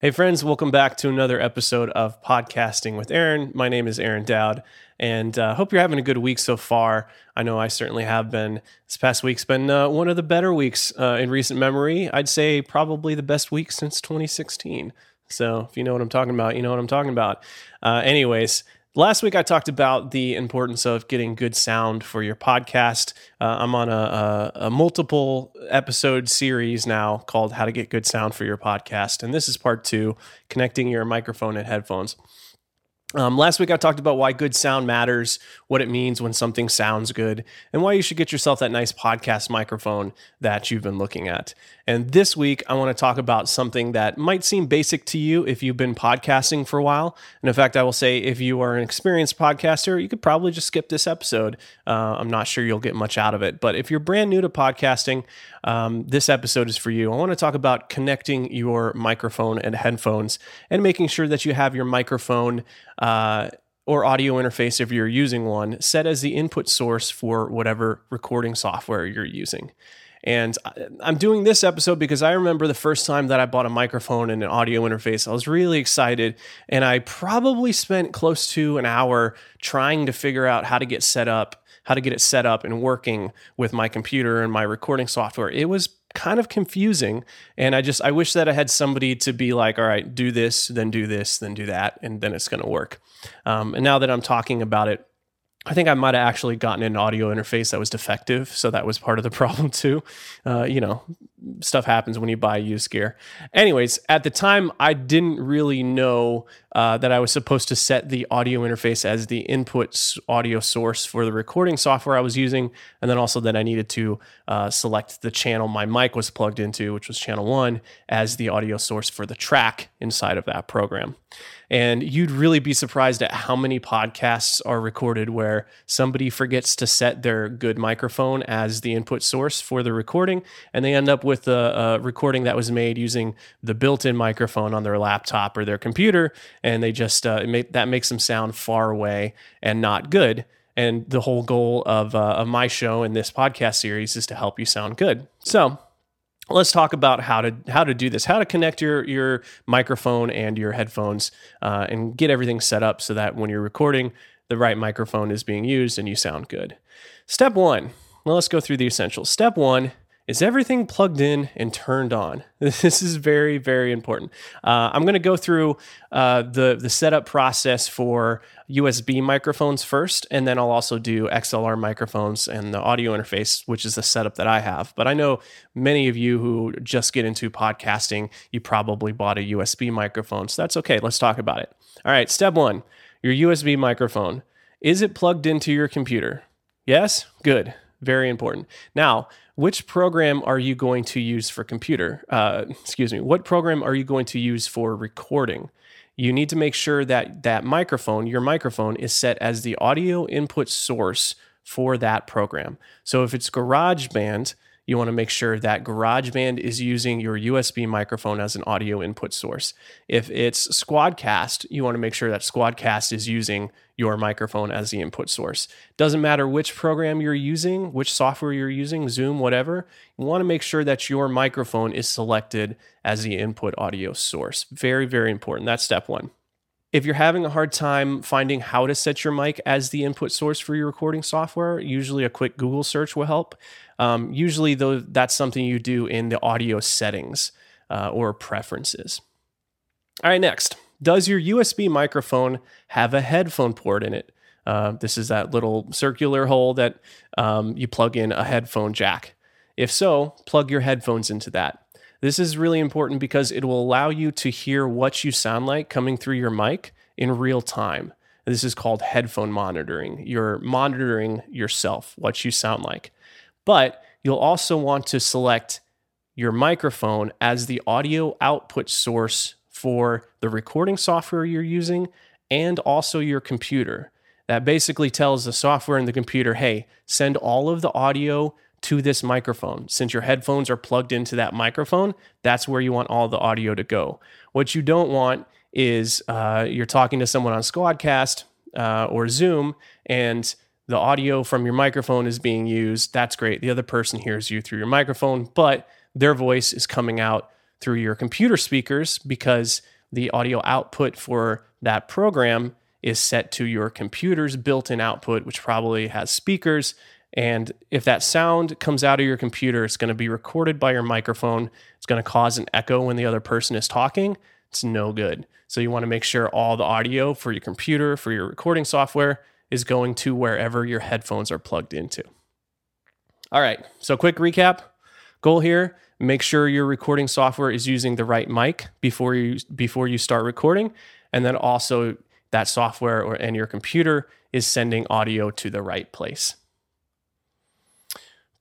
Hey, friends, welcome back to another episode of Podcasting with Aaron. My name is Aaron Dowd, and uh, hope you're having a good week so far. I know I certainly have been. This past week's been uh, one of the better weeks uh, in recent memory. I'd say probably the best week since 2016. So if you know what I'm talking about, you know what I'm talking about. Uh, anyways, Last week, I talked about the importance of getting good sound for your podcast. Uh, I'm on a, a, a, multiple episode series now called How to Get Good Sound for Your Podcast. And this is part two connecting your microphone and headphones. Um, last week, I talked about why good sound matters, what it means when something sounds good, and why you should get yourself that nice podcast microphone that you've been looking at. And this week, I want to talk about something that might seem basic to you if you've been podcasting for a while. And in fact, I will say if you are an experienced podcaster, you could probably just skip this episode. Uh, I'm not sure you'll get much out of it. But if you're brand new to podcasting, um, this episode is for you. I want to talk about connecting your microphone and headphones and making sure that you have your microphone. Uh, or audio interface if you're using one set as the input source for whatever recording software you're using. And I'm doing this episode because I remember the first time that I bought a microphone and an audio interface. I was really excited. And I probably spent close to an hour trying to figure out how to get set up, how to get it set up and working with my computer and my recording software. It was kind of confusing. And I just, I wish that I had somebody to be like, all right, do this, then do this, then do that, and then it's going to work. Um, and now that I'm talking about it, I think I might have actually gotten an audio interface that was defective, so that was part of the problem too. Uh, you know, stuff happens when you buy used gear. Anyways, at the time, I didn't really know uh, that I was supposed to set the audio interface as the input audio source for the recording software I was using, and then also that I needed to uh, select the channel my mic was plugged into, which was channel one, as the audio source for the track inside of that program. And you'd really be surprised at how many podcasts are recorded where somebody forgets to set their good microphone as the input source for the recording, and they end up with a, a recording that was made using the built-in microphone on their laptop or their computer, and they just uh, that makes them sound far away and not good. And the whole goal of, uh, of my show and this podcast series is to help you sound good. So let's talk about how to how to do this how to connect your your microphone and your headphones uh, and get everything set up so that when you're recording the right microphone is being used and you sound good step one well, let's go through the essentials step one is everything plugged in and turned on? This is very, very important. Uh, I'm going to go through uh, the the setup process for USB microphones first, and then I'll also do XLR microphones and the audio interface, which is the setup that I have. But I know many of you who just get into podcasting, you probably bought a USB microphone, so that's okay. Let's talk about it. All right, step one: your USB microphone. Is it plugged into your computer? Yes, good, very important. Now which program are you going to use for computer? Uh, excuse me, what program are you going to use for recording? You need to make sure that that microphone, your microphone, is set as the audio input source for that program. So if it's GarageBand, you want to make sure that GarageBand is using your USB microphone as an audio input source. If it's Squadcast, you want to make sure that Squadcast is using your microphone as the input source. Doesn't matter which program you're using, which software you're using, Zoom, whatever, you want to make sure that your microphone is selected as the input audio source. Very, very important. That's step one. If you're having a hard time finding how to set your mic as the input source for your recording software, usually a quick Google search will help. Um, usually, though, that's something you do in the audio settings uh, or preferences. All right, next. Does your USB microphone have a headphone port in it? Uh, this is that little circular hole that um, you plug in a headphone jack. If so, plug your headphones into that. This is really important because it will allow you to hear what you sound like coming through your mic in real time. This is called headphone monitoring. You're monitoring yourself, what you sound like. But you'll also want to select your microphone as the audio output source for the recording software you're using and also your computer. That basically tells the software and the computer, hey, send all of the audio to this microphone. Since your headphones are plugged into that microphone, that's where you want all the audio to go. What you don't want is uh, you're talking to someone on Squadcast uh, or Zoom, and the audio from your microphone is being used. That's great. The other person hears you through your microphone, but their voice is coming out through your computer speakers because the audio output for that program is set to your computer's built in output, which probably has speakers. And if that sound comes out of your computer, it's going to be recorded by your microphone. It's going to cause an echo when the other person is talking. It's no good. So you want to make sure all the audio for your computer, for your recording software, is going to wherever your headphones are plugged into. All right, so quick recap. Goal here, make sure your recording software is using the right mic before you before you start recording and then also that software or and your computer is sending audio to the right place.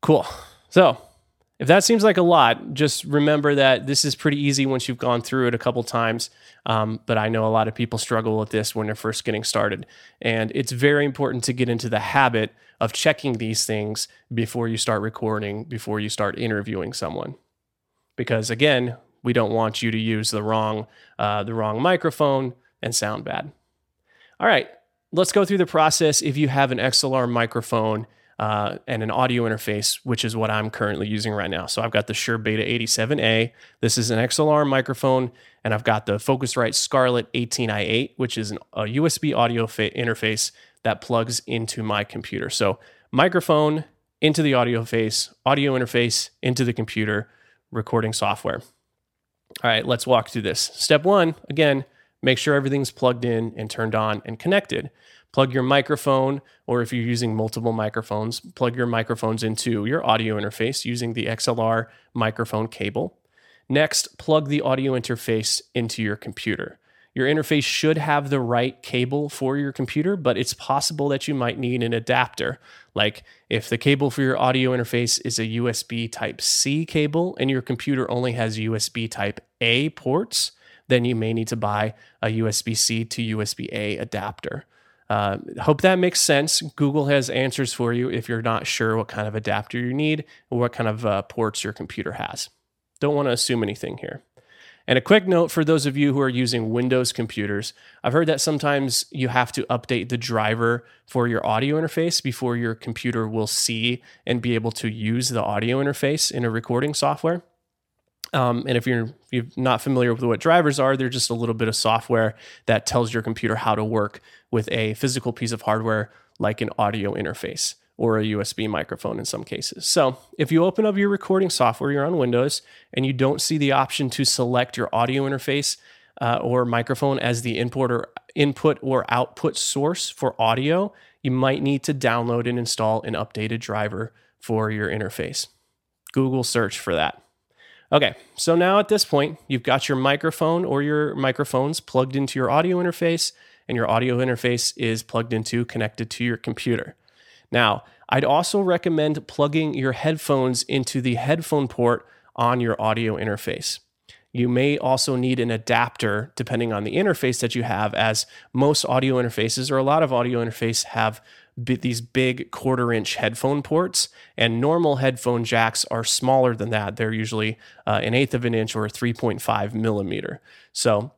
Cool. So, if that seems like a lot, just remember that this is pretty easy once you've gone through it a couple times. Um, but I know a lot of people struggle with this when they're first getting started. And it's very important to get into the habit of checking these things before you start recording, before you start interviewing someone. Because again, we don't want you to use the wrong, uh, the wrong microphone and sound bad. All right, let's go through the process. If you have an XLR microphone, uh, and an audio interface, which is what I'm currently using right now. So I've got the Shure Beta 87A. This is an XLR microphone, and I've got the Focusrite Scarlett 18i8, which is an, a USB audio fa- interface that plugs into my computer. So microphone into the audio face, audio interface into the computer, recording software. All right, let's walk through this. Step one, again, make sure everything's plugged in and turned on and connected plug your microphone, or if you're using multiple microphones, plug your microphones into your audio interface using the XLR microphone cable. Next, plug the audio interface into your computer. Your interface should have the right cable for your computer, but it's possible that you might need an adapter. Like if the cable for your audio interface is a USB Type C cable and your computer only has USB Type A ports, then you may need to buy a USB C to USB A adapter. Uh, hope that makes sense. Google has answers for you if you're not sure what kind of adapter you need or what kind of uh, ports your computer has. Don't want to assume anything here. And a quick note for those of you who are using Windows computers, I've heard that sometimes you have to update the driver for your audio interface before your computer will see and be able to use the audio interface in a recording software. Um, and if you're, if you're not familiar with what drivers are, they're just a little bit of software that tells your computer how to work with a physical piece of hardware like an audio interface or a USB microphone in some cases. So if you open up your recording software, you're on Windows, and you don't see the option to select your audio interface uh, or microphone as the input or input or output source for audio, you might need to download and install an updated driver for your interface. Google search for that. Okay, so now at this point, you've got your microphone or your microphones plugged into your audio interface, and your audio interface is plugged into, connected to your computer. Now, I'd also recommend plugging your headphones into the headphone port on your audio interface. You may also need an adapter depending on the interface that you have, as most audio interfaces or a lot of audio interface have these big quarter inch headphone ports, and normal headphone jacks are smaller than that. They're usually uh, an eighth of an inch or 3.5 millimeter. So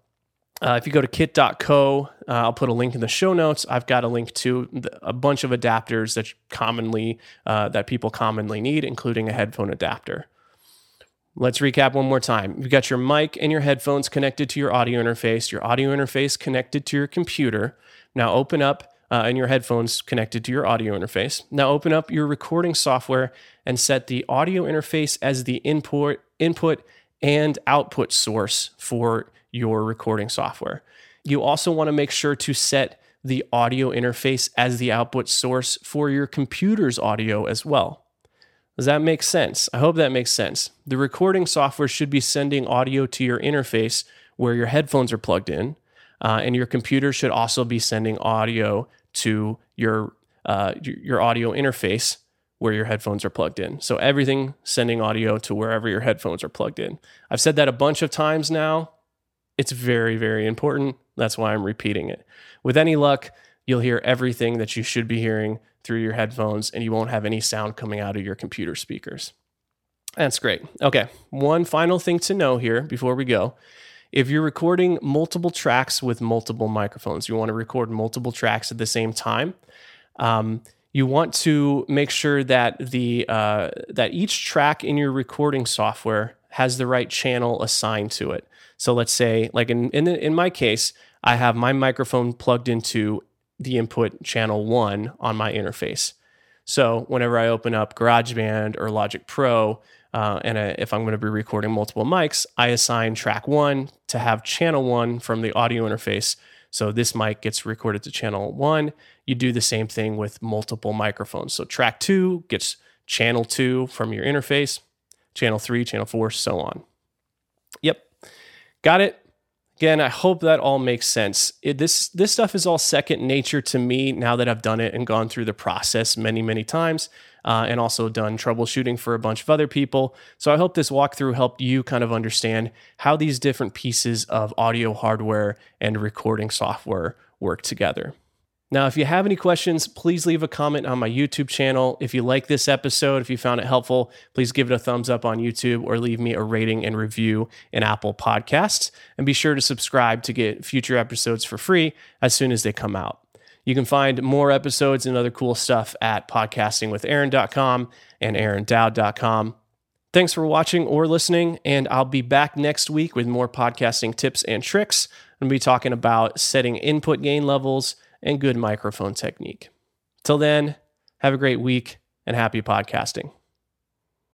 uh, if you go to kit.co, uh, I'll put a link in the show notes. I've got a link to a bunch of adapters that commonly uh, that people commonly need, including a headphone adapter. Let's recap one more time. You've got your mic and your headphones connected to your audio interface, your audio interface connected to your computer. Now open up uh, and your headphones connected to your audio interface. Now open up your recording software and set the audio interface as the input, input and output source for your recording software. You also want to make sure to set the audio interface as the output source for your computer's audio as well. Does that make sense? I hope that makes sense. The recording software should be sending audio to your interface where your headphones are plugged in, uh, and your computer should also be sending audio to your uh, your audio interface where your headphones are plugged in. So everything sending audio to wherever your headphones are plugged in. I've said that a bunch of times now. It's very very important. That's why I'm repeating it. With any luck, you'll hear everything that you should be hearing through your headphones and you won't have any sound coming out of your computer speakers. That's great. Okay, one final thing to know here before we go if you're recording multiple tracks with multiple microphones, you want to record multiple tracks at the same time. Um, you want to make sure that the uh, that each track in your recording software has the right channel assigned to it. So let's say, like in in, in my case, I have my microphone plugged into the input channel one on my interface. So whenever I open up GarageBand or Logic Pro, uh, and uh, if I'm going to be recording multiple mics, I assign track one to have channel one from the audio interface. So this mic gets recorded to channel one. You do the same thing with multiple microphones. So track two gets channel two from your interface, channel three, channel four, so on. Yep. Got it. Again, I hope that all makes sense. It, this this stuff is all second nature to me now that I've done it and gone through the process many many times, uh, and also done troubleshooting for a bunch of other people. So I hope this walkthrough helped you kind of understand how these different pieces of audio hardware and recording software work together. Now, if you have any questions, please leave a comment on my YouTube channel. If you like this episode, if you found it helpful, please give it a thumbs up on YouTube or leave me a rating and review in Apple Podcasts. And be sure to subscribe to get future episodes for free as soon as they come out. You can find more episodes and other cool stuff at podcastingwithaaron.com and aarondowd.com. Thanks for watching or listening, and I'll be back next week with more podcasting tips and tricks. I'm going to be talking about setting input gain levels and good microphone technique. Till then, have a great week and happy podcasting.